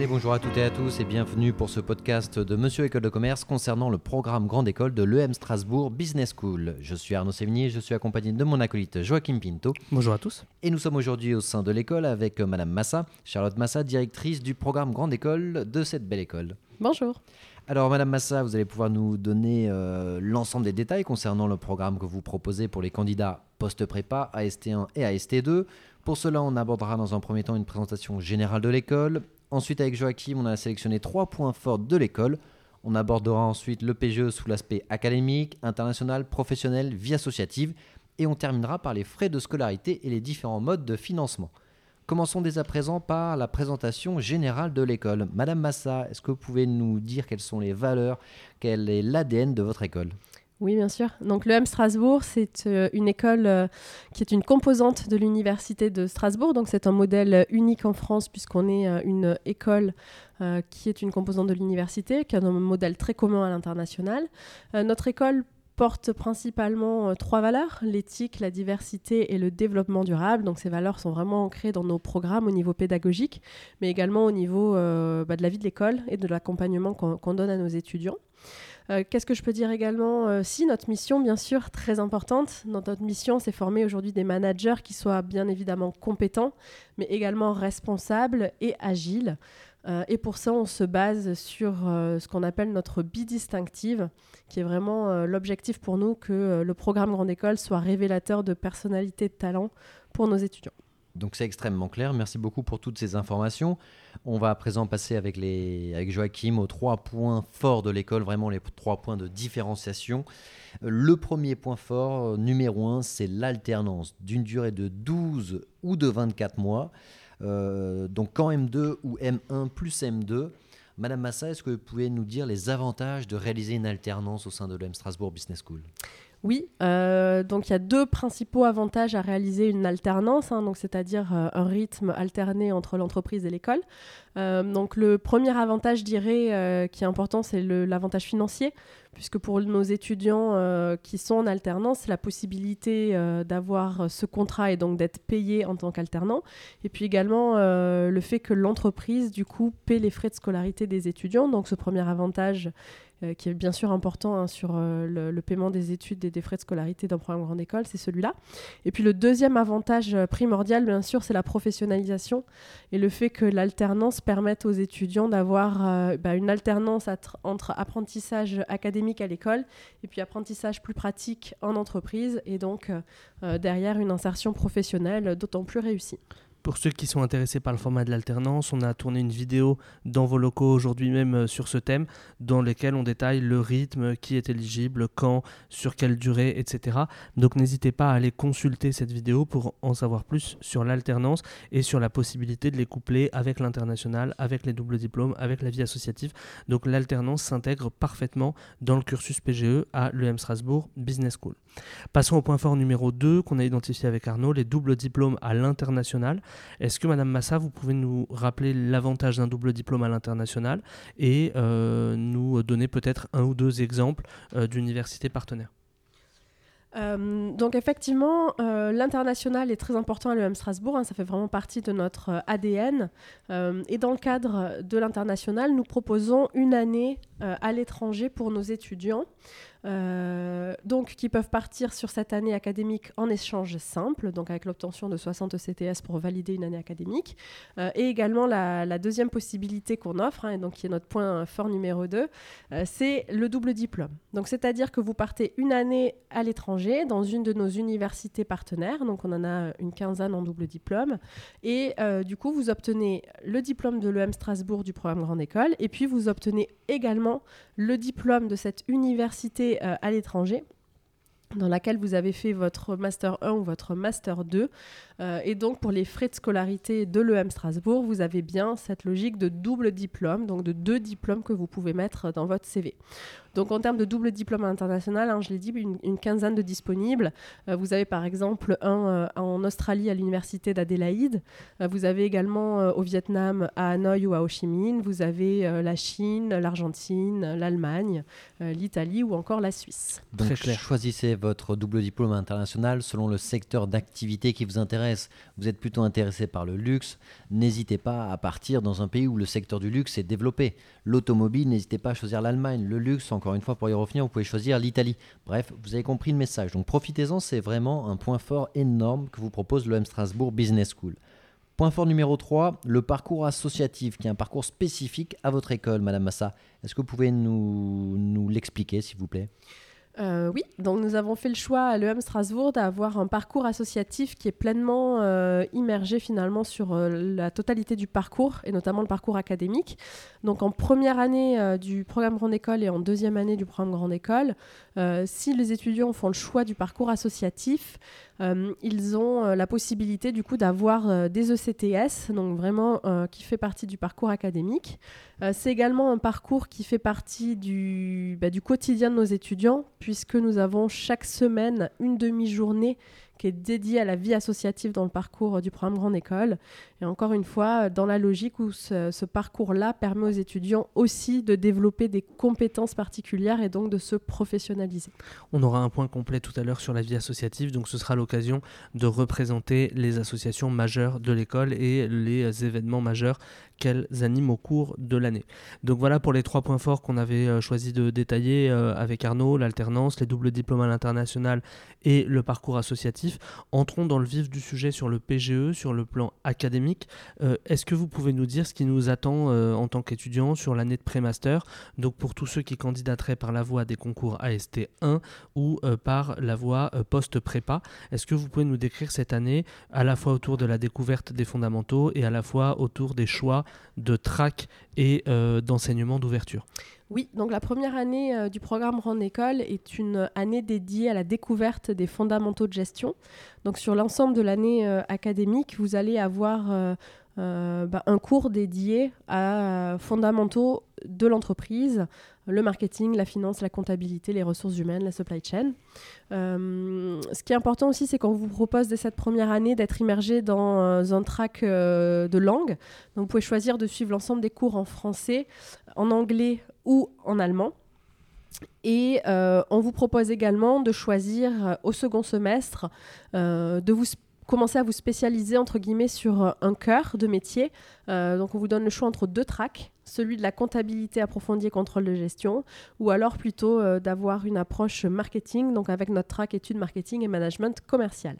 Allez, bonjour à toutes et à tous et bienvenue pour ce podcast de Monsieur École de Commerce concernant le programme Grande École de l'EM Strasbourg Business School. Je suis Arnaud Sévigné, je suis accompagné de mon acolyte Joachim Pinto. Bonjour à tous. Et nous sommes aujourd'hui au sein de l'école avec Madame Massa, Charlotte Massa, directrice du programme Grande École de cette belle école. Bonjour. Alors, Madame Massa, vous allez pouvoir nous donner euh, l'ensemble des détails concernant le programme que vous proposez pour les candidats post-prépa, AST1 et AST2. Pour cela, on abordera dans un premier temps une présentation générale de l'école, Ensuite, avec Joachim, on a sélectionné trois points forts de l'école. On abordera ensuite le PGE sous l'aspect académique, international, professionnel, vie associative. Et on terminera par les frais de scolarité et les différents modes de financement. Commençons dès à présent par la présentation générale de l'école. Madame Massa, est-ce que vous pouvez nous dire quelles sont les valeurs, quel est l'ADN de votre école? Oui, bien sûr. Donc l'EM Strasbourg, c'est euh, une école euh, qui est une composante de l'Université de Strasbourg. Donc c'est un modèle unique en France puisqu'on est euh, une école qui est une composante de l'université, qui a un modèle très commun à l'international. notre école porte principalement trois valeurs, l'éthique, la diversité et le développement durable. Donc ces valeurs sont vraiment ancrées dans nos programmes au niveau pédagogique, mais également au niveau bah, de la vie de l'école et de l'accompagnement qu'on donne à nos étudiants. Euh, qu'est-ce que je peux dire également euh, Si, notre mission, bien sûr, très importante. notre mission, c'est former aujourd'hui des managers qui soient bien évidemment compétents, mais également responsables et agiles. Euh, et pour ça, on se base sur ce qu'on appelle notre bidistinctive, qui est vraiment l'objectif pour nous que le programme Grande École soit révélateur de personnalité de talent pour nos étudiants. Donc c'est extrêmement clair. Merci beaucoup pour toutes ces informations. On va à présent passer avec, Joachim aux trois points forts de l'école, vraiment les trois points de différenciation. Le premier point fort, numéro un, c'est l'alternance d'une durée de 12 ou de 24 mois. Euh, donc en M2 ou M1 plus M2. Madame Massa, est-ce que vous pouvez nous dire les avantages de réaliser une alternance au sein de l'EM Strasbourg Business School? Oui, euh, donc il y a deux principaux avantages à réaliser une alternance, hein, c'est-à-dire euh, un rythme alterné entre l'entreprise et l'école. Euh, donc le premier avantage, je dirais, qui est important, c'est l'avantage financier, puisque pour nos étudiants qui sont en alternance, la possibilité d'avoir ce contrat et donc d'être payé en tant qu'alternant, et puis également le fait que l'entreprise, du coup, paie les frais de scolarité des étudiants. Donc ce premier avantage euh, qui est bien sûr important hein, sur euh, le, paiement des études et des frais de scolarité d'un programme grande école, c'est celui-là. Et puis le deuxième avantage euh, primordial, bien sûr, c'est la professionnalisation et le fait que l'alternance permette aux étudiants d'avoir bah, une alternance entre apprentissage académique à l'école et puis apprentissage plus pratique en entreprise et donc derrière une insertion professionnelle d'autant plus réussie. Pour ceux qui sont intéressés par le format de l'alternance, on a tourné une vidéo dans vos locaux aujourd'hui même euh, sur ce thème, dans lequel on détaille le rythme, qui est éligible, quand, sur quelle durée, etc. Donc n'hésitez pas à aller consulter cette vidéo pour en savoir plus sur l'alternance et sur la possibilité de les coupler avec l'international, avec les doubles diplômes, avec la vie associative. Donc l'alternance s'intègre parfaitement dans le cursus PGE à l'EM Strasbourg Business School. Passons au point fort numéro 2 qu'on a identifié avec Arnaud, les doubles diplômes à l'international. Est-ce que Madame Massa, vous pouvez nous rappeler l'avantage d'un double diplôme à l'international et euh, nous donner peut-être un ou deux exemples euh, d'universités partenaires? Euh, donc effectivement, l'international est très important à l'EM Strasbourg, hein, ça fait vraiment partie de notre ADN. et dans le cadre de l'international, nous proposons une année à l'étranger pour nos étudiants. Euh, donc qui peuvent partir sur cette année académique en échange simple, donc avec l'obtention de 60 CTS pour valider une année académique. Euh, et également la, deuxième possibilité qu'on offre, hein, et donc qui est notre point fort numéro 2, euh, c'est le double diplôme. Donc c'est-à-dire que vous partez une année à l'étranger dans une de nos universités partenaires, donc on en a une quinzaine en double diplôme, et du coup vous obtenez le diplôme de l'EM Strasbourg du programme Grande École, et puis vous obtenez également le diplôme de cette université euh, à l'étranger dans laquelle vous avez fait votre Master 1 ou votre Master 2. Euh, et donc, pour les frais de scolarité de l'EM Strasbourg, vous avez bien cette logique de double diplôme, donc de deux diplômes que vous pouvez mettre dans votre CV. Donc en termes de double diplôme international, hein, je l'ai dit, une, quinzaine de disponibles. Euh, vous avez par exemple un en Australie à l'université d'Adélaïde. vous avez également au Vietnam à Hanoï ou à Ho Chi Minh. Vous avez la Chine, l'Argentine, l'Allemagne, l'Italie ou encore la Suisse. Donc Très clair. choisissez votre double diplôme international selon le secteur d'activité qui vous intéresse. Vous êtes plutôt intéressé par le luxe, n'hésitez pas à partir dans un pays où le secteur du luxe est développé. L'automobile, n'hésitez pas à choisir l'Allemagne. Le luxe, encore une fois, pour y revenir, vous pouvez choisir l'Italie. Bref, vous avez compris le message. Donc profitez-en, c'est vraiment un point fort énorme que vous propose l'OM Strasbourg Business School. Point fort numéro 3, le parcours associatif, qui est un parcours spécifique à votre école, Madame Massa. Est-ce que vous pouvez nous, nous l'expliquer, s'il vous plaît? Euh, oui, donc nous avons fait le choix à l'EM Strasbourg d'avoir un parcours associatif qui est pleinement euh, immergé finalement sur euh, la totalité du parcours et notamment le parcours académique. Donc en première année du programme Grande École et en deuxième année du programme Grande École, si les étudiants font le choix du parcours associatif, ils ont la possibilité du coup d'avoir des ECTS, donc vraiment qui fait partie du parcours académique. C'est également un parcours qui fait partie du, bah, du quotidien de nos étudiants, puisque nous avons chaque semaine une demi-journée qui est dédiée à la vie associative dans le parcours du programme Grande École. Et encore une fois, dans la logique où ce, parcours-là permet aux étudiants aussi de développer des compétences particulières et donc de se professionnaliser. On aura un point complet tout à l'heure sur la vie associative, donc ce sera l'occasion de représenter les associations majeures de l'école et les événements majeurs qu'elles animent au cours de l'année. Donc voilà pour les trois points forts qu'on avait euh, choisi de détailler euh, avec Arnaud, l'alternance, les doubles diplômes à l'international et le parcours associatif. Entrons dans le vif du sujet sur le PGE, sur le plan académique. Euh, est-ce que vous pouvez nous dire ce qui nous attend en tant qu'étudiants sur l'année de pré-master? Donc pour tous ceux qui candidateraient par la voie des concours AST 1 ou par la voie post-prépa, est-ce que vous pouvez nous décrire cette année à la fois autour de la découverte des fondamentaux et à la fois autour des choix de track et euh, d'enseignement d'ouverture? Oui, donc la première année euh, du programme Rendre École est une année dédiée à la découverte des fondamentaux de gestion. Donc sur l'ensemble de l'année euh, académique, vous allez avoir bah, un cours dédié à fondamentaux de l'entreprise, le marketing, la finance, la comptabilité, les ressources humaines, la supply chain. Euh, ce qui est important aussi, c'est qu'on vous propose dès cette première année d'être immergé dans euh, un track euh, de langue. Donc vous pouvez choisir de suivre l'ensemble des cours en français, en anglais ou en allemand. Et on vous propose également de choisir au second semestre de vous commencer à vous spécialiser entre guillemets sur un cœur de métier. donc on vous donne le choix entre deux tracks celui de la comptabilité approfondie et contrôle de gestion, ou alors plutôt euh, d'avoir une approche marketing, donc avec notre track études marketing et management commercial.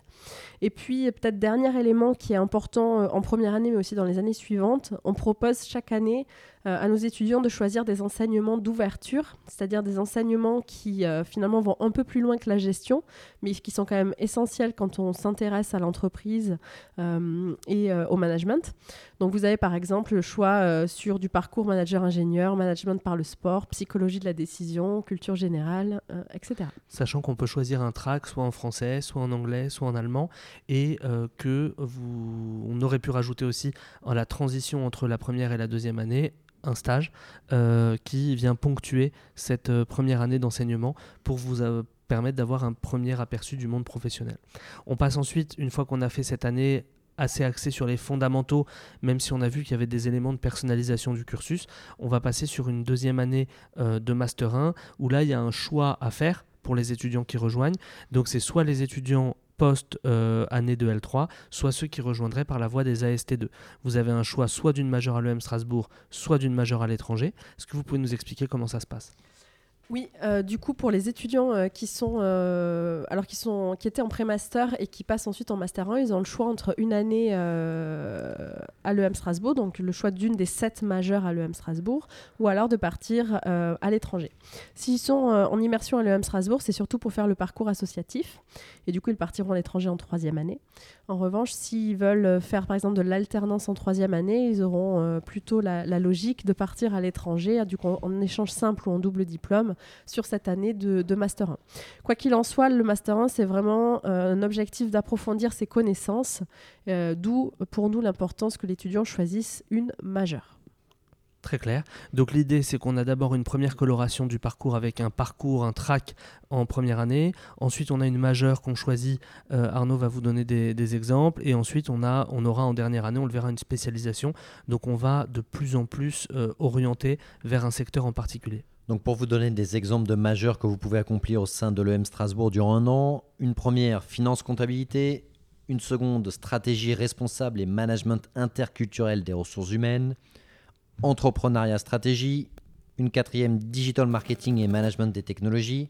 Et puis peut-être dernier élément qui est important euh, en première année, mais aussi dans les années suivantes, on propose chaque année euh, à nos étudiants de choisir des enseignements d'ouverture, c'est-à-dire des enseignements qui finalement vont un peu plus loin que la gestion, mais qui sont quand même essentiels quand on s'intéresse à l'entreprise et au management. Donc vous avez par exemple le choix sur du parcours manager-ingénieur, management par le sport, psychologie de la décision, culture générale, euh, etc. Sachant qu'on peut choisir un track soit en français, soit en anglais, soit en allemand, et euh, que vous, on aurait pu rajouter aussi en la transition entre la première et la deuxième année un stage euh, qui vient ponctuer cette première année d'enseignement pour vous permettre d'avoir un premier aperçu du monde professionnel. On passe ensuite, une fois qu'on a fait cette année assez axé sur les fondamentaux, même si on a vu qu'il y avait des éléments de personnalisation du cursus. On va passer sur une deuxième année euh, de Master 1, où là, il y a un choix à faire pour les étudiants qui rejoignent. Donc c'est soit les étudiants post euh, de L3, soit ceux qui rejoindraient par la voie des AST2. Vous avez un choix soit d'une majeure à l'EM Strasbourg, soit d'une majeure à l'étranger. Est-ce que vous pouvez nous expliquer comment ça se passe? Oui, euh, du coup, pour les étudiants euh, qui sont, euh, alors qui sont, qui étaient en pré-master et qui passent ensuite en master 1, ils ont le choix entre une année à l'EM Strasbourg, donc le choix d'une des sept majeures à l'EM Strasbourg, ou alors de partir à l'étranger. S'ils sont en immersion à l'EM Strasbourg, c'est surtout pour faire le parcours associatif, et du coup, ils partiront à l'étranger en troisième année. En revanche, s'ils veulent faire par exemple de l'alternance en troisième année, ils auront plutôt la, logique de partir à l'étranger, coup, en échange simple ou en double diplôme sur cette année de, Master 1. Quoi qu'il en soit, le Master 1, c'est vraiment euh, un objectif d'approfondir ses connaissances, euh, d'où pour nous l'importance que l'étudiant choisisse une majeure. Très clair. Donc l'idée, c'est qu'on a d'abord une première coloration du parcours avec un parcours, un track en première année. Ensuite, on a une majeure qu'on choisit. Euh, Arnaud va vous donner des, exemples. Et ensuite, on, a, on aura en dernière année, on le verra, une spécialisation. Donc on va de plus en plus euh, orienter vers un secteur en particulier. Donc pour vous donner des exemples de majeurs que vous pouvez accomplir au sein de l'EM Strasbourg durant un an, une première, finance comptabilité, une seconde, stratégie responsable et management interculturel des ressources humaines, entrepreneuriat stratégie, une quatrième digital marketing et management des technologies,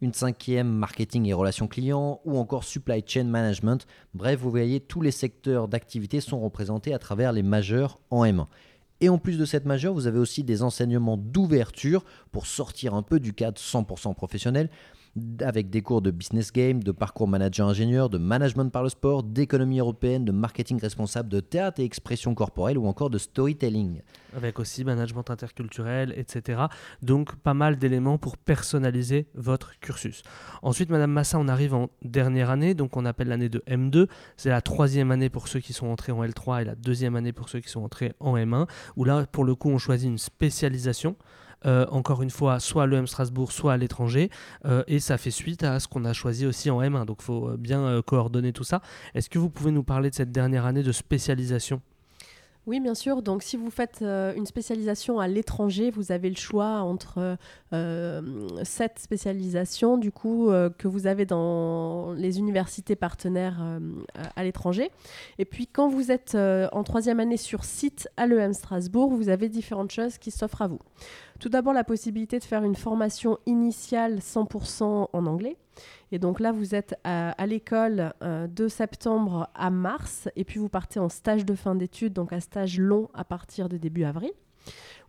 une cinquième marketing et relations clients ou encore supply chain management. Bref, vous voyez, tous les secteurs d'activité sont représentés à travers les majeurs en M1. Et en plus de cette majeure, vous avez aussi des enseignements d'ouverture pour sortir un peu du cadre 100% professionnel avec des cours de business game, de parcours manager-ingénieur, de management par le sport, d'économie européenne, de marketing responsable, de théâtre et expression corporelle ou encore de storytelling. Avec aussi management interculturel, etc. Donc pas mal d'éléments pour personnaliser votre cursus. Ensuite, Madame Massa, on arrive en dernière année, donc on appelle l'année de M2. C'est la troisième année pour ceux qui sont entrés en L3 et la deuxième année pour ceux qui sont entrés en M1, où là, pour le coup, on choisit une spécialisation. Euh, encore une fois, soit à l'EM Strasbourg, soit à l'étranger. Euh, et ça fait suite à ce qu'on a choisi aussi en M1. Donc il faut euh, bien coordonner tout ça. Est-ce que vous pouvez nous parler de cette dernière année de spécialisation? Oui, bien sûr. Donc, si vous faites une spécialisation à l'étranger, vous avez le choix entre sept spécialisations, du coup, que vous avez dans les universités partenaires à l'étranger. Et puis, quand vous êtes en troisième année sur site à l'EM Strasbourg, vous avez différentes choses qui s'offrent à vous. Tout d'abord, la possibilité de faire une formation initiale 100% en anglais. Et donc là, vous êtes à, l'école euh, de septembre à mars, et puis vous partez en stage de fin d'études, donc un stage long à partir de début avril.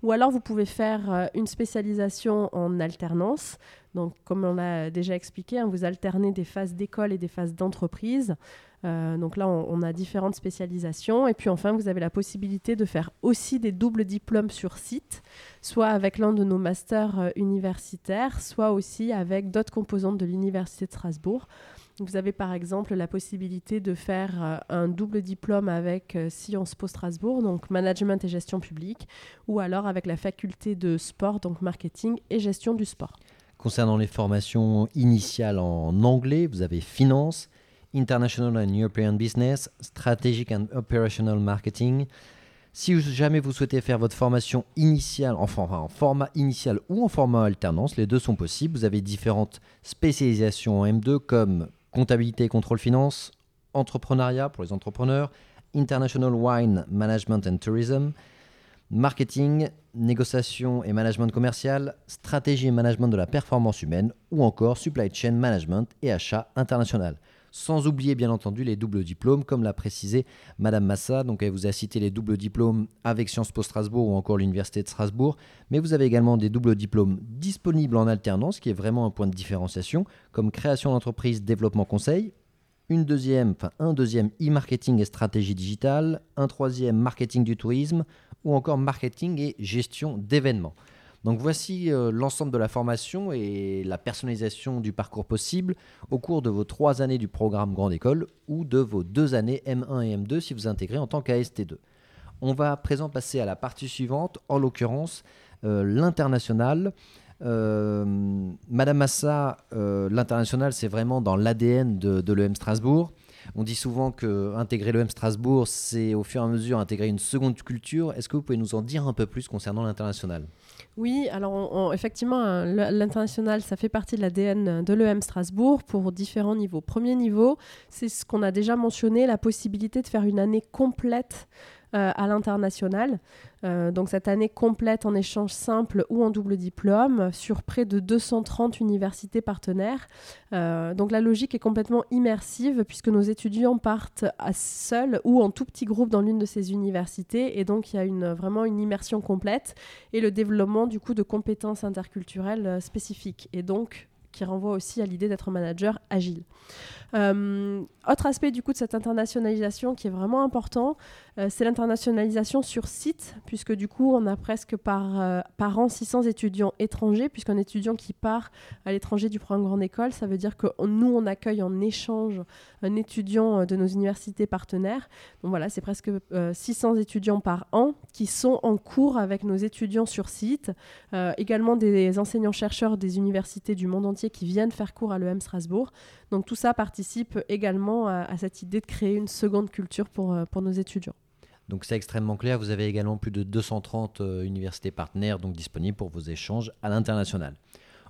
Ou alors, vous pouvez faire euh, une spécialisation en alternance. Donc, comme on l'a déjà expliqué, hein, vous alternez des phases d'école et des phases d'entreprise. Euh, donc là, on, a différentes spécialisations. Et puis enfin, vous avez la possibilité de faire aussi des doubles diplômes sur site, soit avec l'un de nos masters euh, universitaires, soit aussi avec d'autres composantes de l'Université de Strasbourg. Vous avez par exemple la possibilité de faire euh, un double diplôme avec Sciences Po Strasbourg, donc management et gestion publique, ou alors avec la faculté de sport, donc marketing et gestion du sport. Concernant les formations initiales en anglais, vous avez finance, International and European Business, Strategic and Operational Marketing. Si jamais vous souhaitez faire votre formation initiale, enfin, en format initial ou en format alternance, les deux sont possibles. Vous avez différentes spécialisations en M2 comme comptabilité et contrôle finance, entrepreneuriat pour les entrepreneurs, International Wine Management and Tourism, marketing, négociation et management commercial, stratégie et management de la performance humaine ou encore supply chain management et achat international sans oublier bien entendu les doubles diplômes, comme l'a précisé Madame Massa. Donc elle vous a cité les doubles diplômes avec Sciences Po Strasbourg ou encore l'Université de Strasbourg, mais vous avez également des doubles diplômes disponibles en alternance, qui est vraiment un point de différenciation, comme création d'entreprise, développement conseil, une deuxième, un deuxième e-marketing et stratégie digitale, un troisième marketing du tourisme, ou encore marketing et gestion d'événements. Donc voici euh, l'ensemble de la formation et la personnalisation du parcours possible au cours de vos trois années du programme Grande École ou de vos deux années M1 et M2 si vous intégrez en tant qu'AST2. On va à présent passer à la partie suivante, en l'occurrence euh, l'international. Euh, Madame Massa, l'international, c'est vraiment dans l'ADN de, de l'EM Strasbourg. On dit souvent que intégrer l'EM Strasbourg, c'est au fur et à mesure intégrer une seconde culture. Est-ce que vous pouvez nous en dire un peu plus concernant l'international? Oui, alors effectivement, hein, l'international, ça fait partie de l'ADN de l'EM Strasbourg pour différents niveaux. Premier niveau, c'est ce qu'on a déjà mentionné, la possibilité de faire une année complète euh, à l'international. Euh, donc cette année complète en échange simple ou en double diplôme sur près de 230 universités partenaires. Euh, donc la logique est complètement immersive puisque nos étudiants partent seuls ou en tout petit groupe dans l'une de ces universités et donc il y a une, vraiment une immersion complète et le développement du coup de compétences interculturelles spécifiques. Et donc qui renvoie aussi à l'idée d'être manager agile. Autre aspect du coup de cette internationalisation qui est vraiment important, euh, c'est l'internationalisation sur site, puisque du coup on a presque par, euh, par an 600 étudiants étrangers, puisqu'un étudiant qui part à l'étranger du programme Grande École, ça veut dire que nous on accueille en échange un étudiant de nos universités partenaires. Donc voilà, c'est presque 600 étudiants par an qui sont en cours avec nos étudiants sur site, également des enseignants-chercheurs des universités du monde entier qui viennent faire cours à l'EM Strasbourg. Donc tout ça participe également à, cette idée de créer une seconde culture pour, euh, pour nos étudiants. Donc c'est extrêmement clair, vous avez également plus de 230 euh, universités partenaires disponibles pour vos échanges à l'international.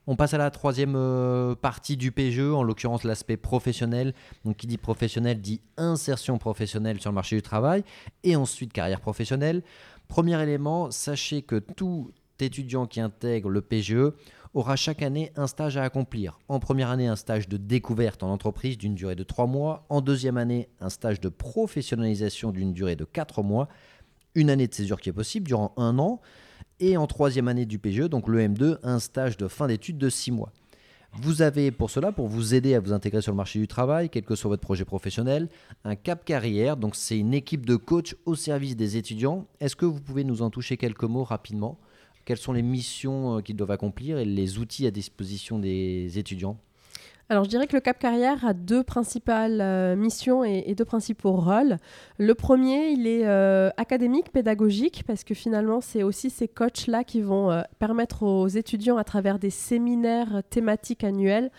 On passe à la troisième euh, partie du PGE, en l'occurrence l'aspect professionnel. Donc qui dit professionnel dit insertion professionnelle sur le marché du travail et ensuite carrière professionnelle. Premier élément, sachez que tout étudiant qui intègre le PGE aura chaque année un stage à accomplir. En première année, un stage de découverte en entreprise d'une durée de 3 mois. En deuxième année, un stage de professionnalisation d'une durée de 4 mois. Une année de césure qui est possible durant un an. Et en troisième année du PGE, donc le M2, un stage de fin d'études de 6 mois. Vous avez pour cela, pour vous aider à vous intégrer sur le marché du travail, quel que soit votre projet professionnel, un cap carrière. Donc c'est une équipe de coach au service des étudiants. Est-ce que vous pouvez nous en toucher quelques mots rapidement? Quelles sont les missions euh, qu'ils doivent accomplir et les outils à disposition des étudiants alors je dirais que le Cap Carrière a deux principales euh, missions et, deux principaux rôles. Le premier, il est euh, académique, pédagogique, parce que finalement c'est aussi ces coachs-là qui vont permettre aux étudiants à travers des séminaires thématiques annuels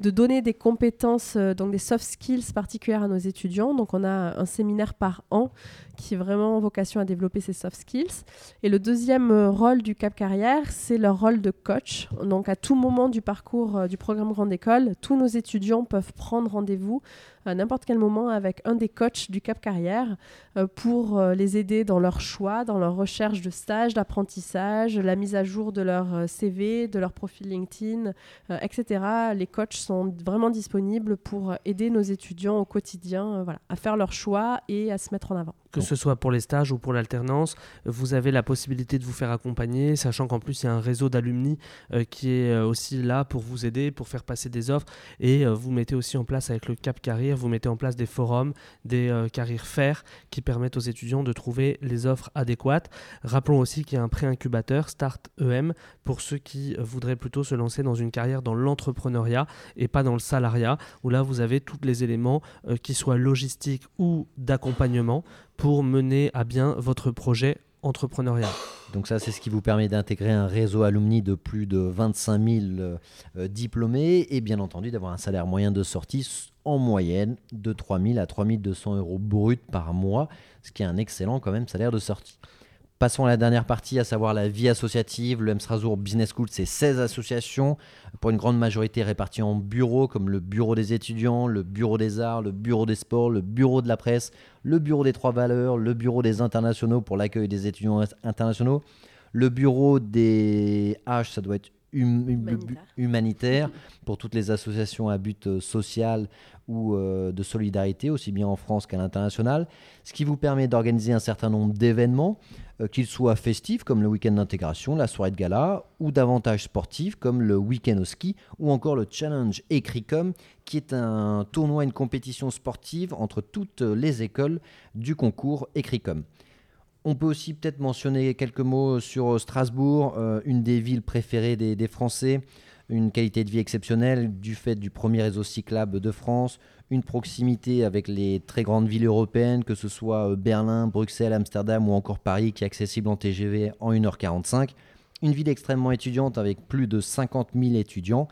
de donner des compétences, donc des soft skills particulières à nos étudiants. Donc on a un séminaire par an qui est vraiment vocation à développer ses soft skills. Et le deuxième euh, rôle du Cap Carrière, c'est leur rôle de coach. Donc à tout moment du parcours euh, du programme Grande École, tous nos étudiants peuvent prendre rendez-vous à n'importe quel moment avec un des coachs du Cap Carrière euh, pour les aider dans leur choix, dans leur recherche de stage, d'apprentissage, la mise à jour de leur CV, de leur profil LinkedIn, etc. Les coachs sont vraiment disponibles pour aider nos étudiants au quotidien à faire leur choix et à se mettre en avant que ce soit pour les stages ou pour l'alternance, vous avez la possibilité de vous faire accompagner, sachant qu'en plus il y a un réseau d'alumni euh, qui est euh, aussi là pour vous aider, pour faire passer des offres. Et euh, vous mettez aussi en place avec le Cap Carrière, vous mettez en place des forums, des carrières faire qui permettent aux étudiants de trouver les offres adéquates. Rappelons aussi qu'il y a un pré-incubateur Start EM pour ceux qui voudraient plutôt se lancer dans une carrière dans l'entrepreneuriat et pas dans le salariat, où là vous avez tous les éléments qui soient logistiques ou d'accompagnement pour mener à bien votre projet entrepreneurial. Donc ça, c'est ce qui vous permet d'intégrer un réseau alumni de plus de 25 000 euh, diplômés et bien entendu d'avoir un salaire moyen de sortie en moyenne de 3 000 à 3 200 euros brut par mois, ce qui est un excellent quand même salaire de sortie. Passons à la dernière partie, à savoir la vie associative. Le M Strasbourg Business School, c'est 16 associations, pour une grande majorité réparties en bureaux, comme le bureau des étudiants, le bureau des arts, le bureau des sports, le bureau de la presse, le bureau des trois valeurs, le bureau des internationaux pour l'accueil des étudiants internationaux, le bureau des H, ça doit être humanitaire. pour toutes les associations à but euh, social ou euh, de solidarité, aussi bien en France qu'à l'international, ce qui vous permet d'organiser un certain nombre d'événements, qu'ils soient festifs comme le week-end d'intégration, la soirée de gala, ou davantage sportifs comme le week-end au ski, ou encore le challenge Ecricom, qui est un tournoi, une compétition sportive entre toutes les écoles du concours Ecricom. On peut aussi peut-être mentionner quelques mots sur Strasbourg, euh, une des villes préférées des, Français, une qualité de vie exceptionnelle du fait du premier réseau cyclable de France, une proximité avec les très grandes villes européennes, que ce soit euh, Berlin, Bruxelles, Amsterdam ou encore Paris, qui est accessible en TGV en 1h45. Une ville extrêmement étudiante avec plus de 50 000 étudiants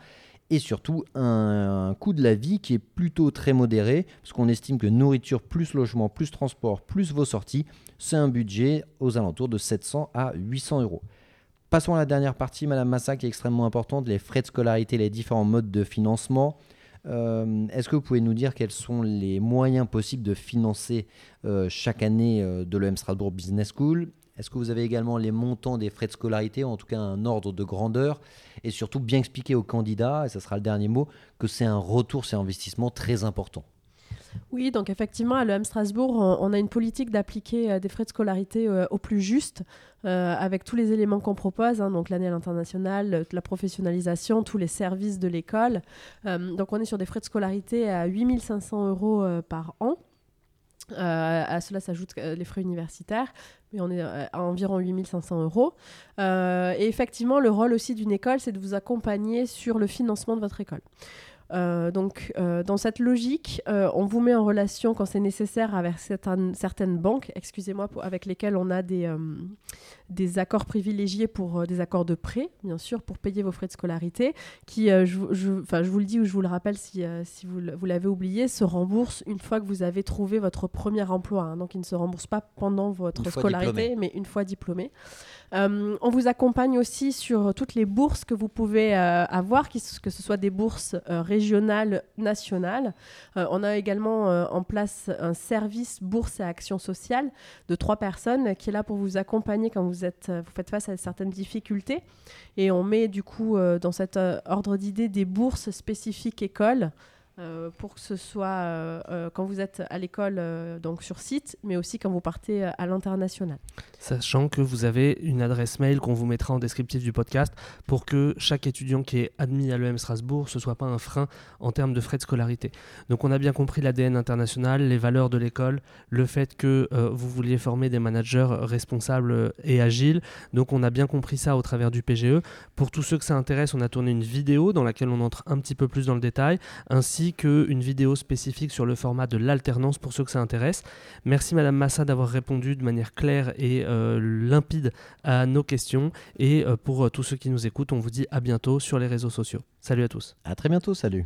et surtout un, coût de la vie qui est plutôt très modéré, parce qu'on estime que nourriture plus logement plus transport plus vos sorties, c'est un budget aux alentours de 700 à 800 euros. Passons à la dernière partie, Madame Massa, qui est extrêmement importante, les frais de scolarité, les différents modes de financement. Euh, est-ce que vous pouvez nous dire quels sont les moyens possibles de financer euh, chaque année euh, de l'EM Strasbourg Business School? Est-ce que vous avez également les montants des frais de scolarité, en tout cas un ordre de grandeur, et surtout bien expliquer aux candidats, et ce sera le dernier mot, que c'est un retour sur investissement très important Oui, donc effectivement, à l'EM Strasbourg, on, a une politique d'appliquer euh, des frais de scolarité euh, au plus juste, euh, avec tous les éléments qu'on propose, hein, donc l'année à l'international, la professionnalisation, tous les services de l'école. donc on est sur des frais de scolarité à 8500 euros par an. à cela s'ajoutent les frais universitaires, mais on est à environ 8500 euros. et effectivement, le rôle aussi d'une école, c'est de vous accompagner sur le financement de votre école. Euh, donc, euh, dans cette logique, euh, on vous met en relation quand c'est nécessaire avec certaines, certaines banques, excusez-moi, avec lesquelles on a des, des accords privilégiés pour des accords de prêt, bien sûr, pour payer vos frais de scolarité, qui, je, je, je, vous le dis ou je vous le rappelle si, si vous, vous l'avez oublié, se remboursent une fois que vous avez trouvé votre premier emploi. Hein. donc, ils ne se remboursent pas pendant votre scolarité, mais une fois diplômé. On vous accompagne aussi sur toutes les bourses que vous pouvez avoir, que ce soit des bourses régionale, nationale. Euh, on a également euh, en place un service bourse et action sociale de trois personnes qui est là pour vous accompagner quand vous, êtes, vous faites face à certaines difficultés. Et on met du coup euh, dans cet ordre d'idée des bourses spécifiques écoles euh, pour que ce soit euh, euh, quand vous êtes à l'école, donc sur site, mais aussi quand vous partez à l'international. Sachant que vous avez une adresse mail qu'on vous mettra en descriptif du podcast pour que chaque étudiant qui est admis à l'EM Strasbourg, ce soit pas un frein en termes de frais de scolarité. Donc on a bien compris l'ADN international, les valeurs de l'école, le fait que vous vouliez former des managers responsables et agiles. Donc on a bien compris ça au travers du PGE. Pour tous ceux que ça intéresse, on a tourné une vidéo dans laquelle on entre un petit peu plus dans le détail, ainsi qu'une vidéo spécifique sur le format de l'alternance pour ceux que ça intéresse. Merci Madame Massa d'avoir répondu de manière claire et euh, limpide à nos questions. Et euh, pour euh, tous ceux qui nous écoutent, on vous dit à bientôt sur les réseaux sociaux. Salut à tous. À très bientôt, salut.